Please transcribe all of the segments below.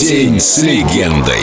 День с легендой.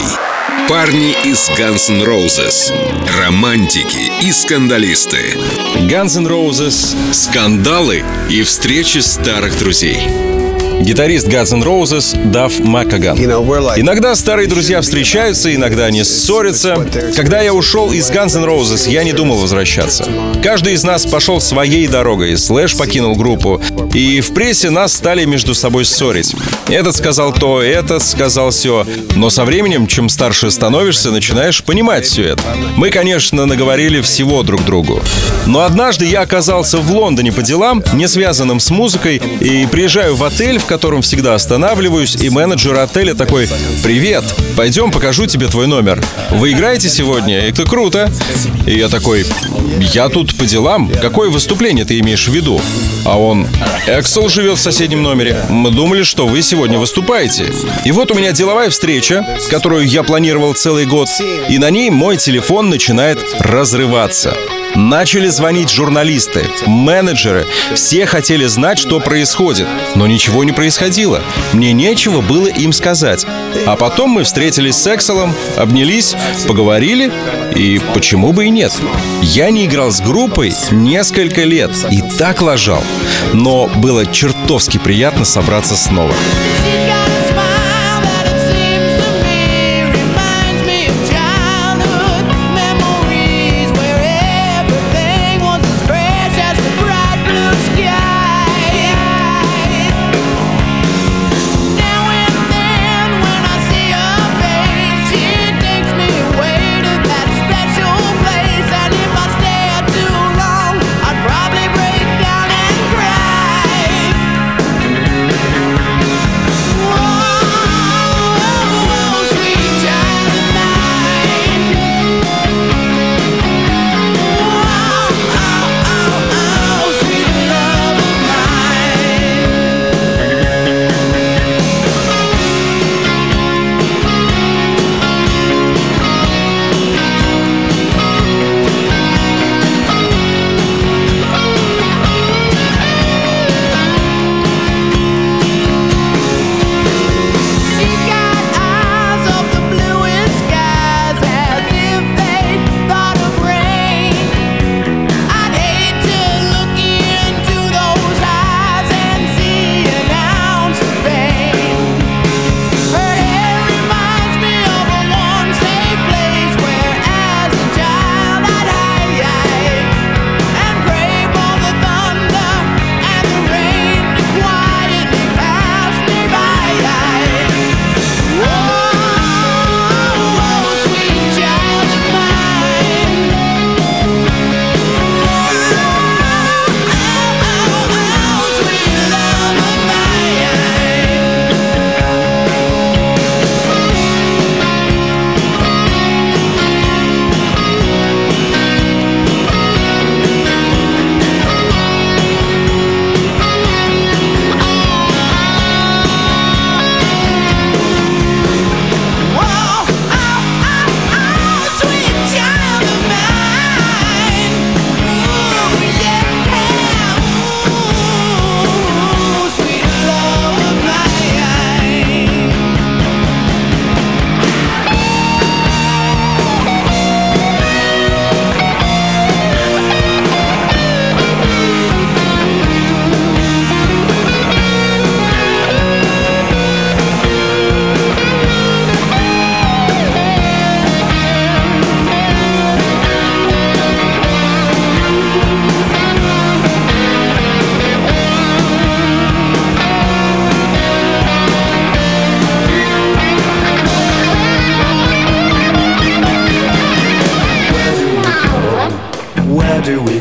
Парни из Guns N' Roses. Романтики и скандалисты. Guns N' Roses, скандалы и встречи старых друзей. Гитарист Guns N' Roses Дав Макаган. Иногда старые друзья встречаются, иногда они ссорятся. Когда я ушел из Guns N' Roses, я не думал возвращаться. Каждый из нас пошел своей дорогой. Слэш покинул группу. И в прессе нас стали между собой ссорить. Этот сказал то, этот сказал все. Но со временем, чем старше становишься, начинаешь понимать все это. Мы, конечно, наговорили всего друг другу. Но однажды я оказался в Лондоне по делам, не связанным с музыкой, и приезжаю в отель, в котором всегда останавливаюсь, и менеджер отеля такой «Привет, пойдем покажу тебе твой номер. Вы играете сегодня? Это круто!» И я такой «Я тут по делам. Какое выступление ты имеешь в виду?» А он «Эксел живет в соседнем номере. Мы думали, что вы сегодня выступаете. И вот у меня деловая встреча, которую я планировал целый год, и на ней мой телефон начинает разрываться. Начали звонить журналисты, менеджеры. Все хотели знать, что происходит. Но ничего не происходило. Мне нечего было им сказать. А потом мы встретились с Экселом, обнялись, поговорили. И почему бы и нет? Я не играл с группой несколько лет и так лажал. Но было чертовски приятно собраться снова. Where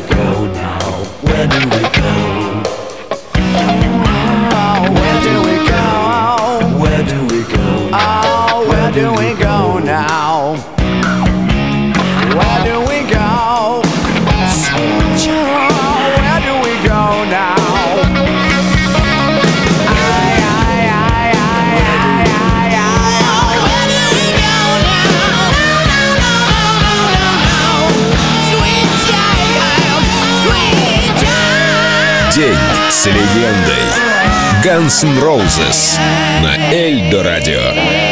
go now? Where do we go? День с легендой. Guns N' Roses на Эльдо Радио.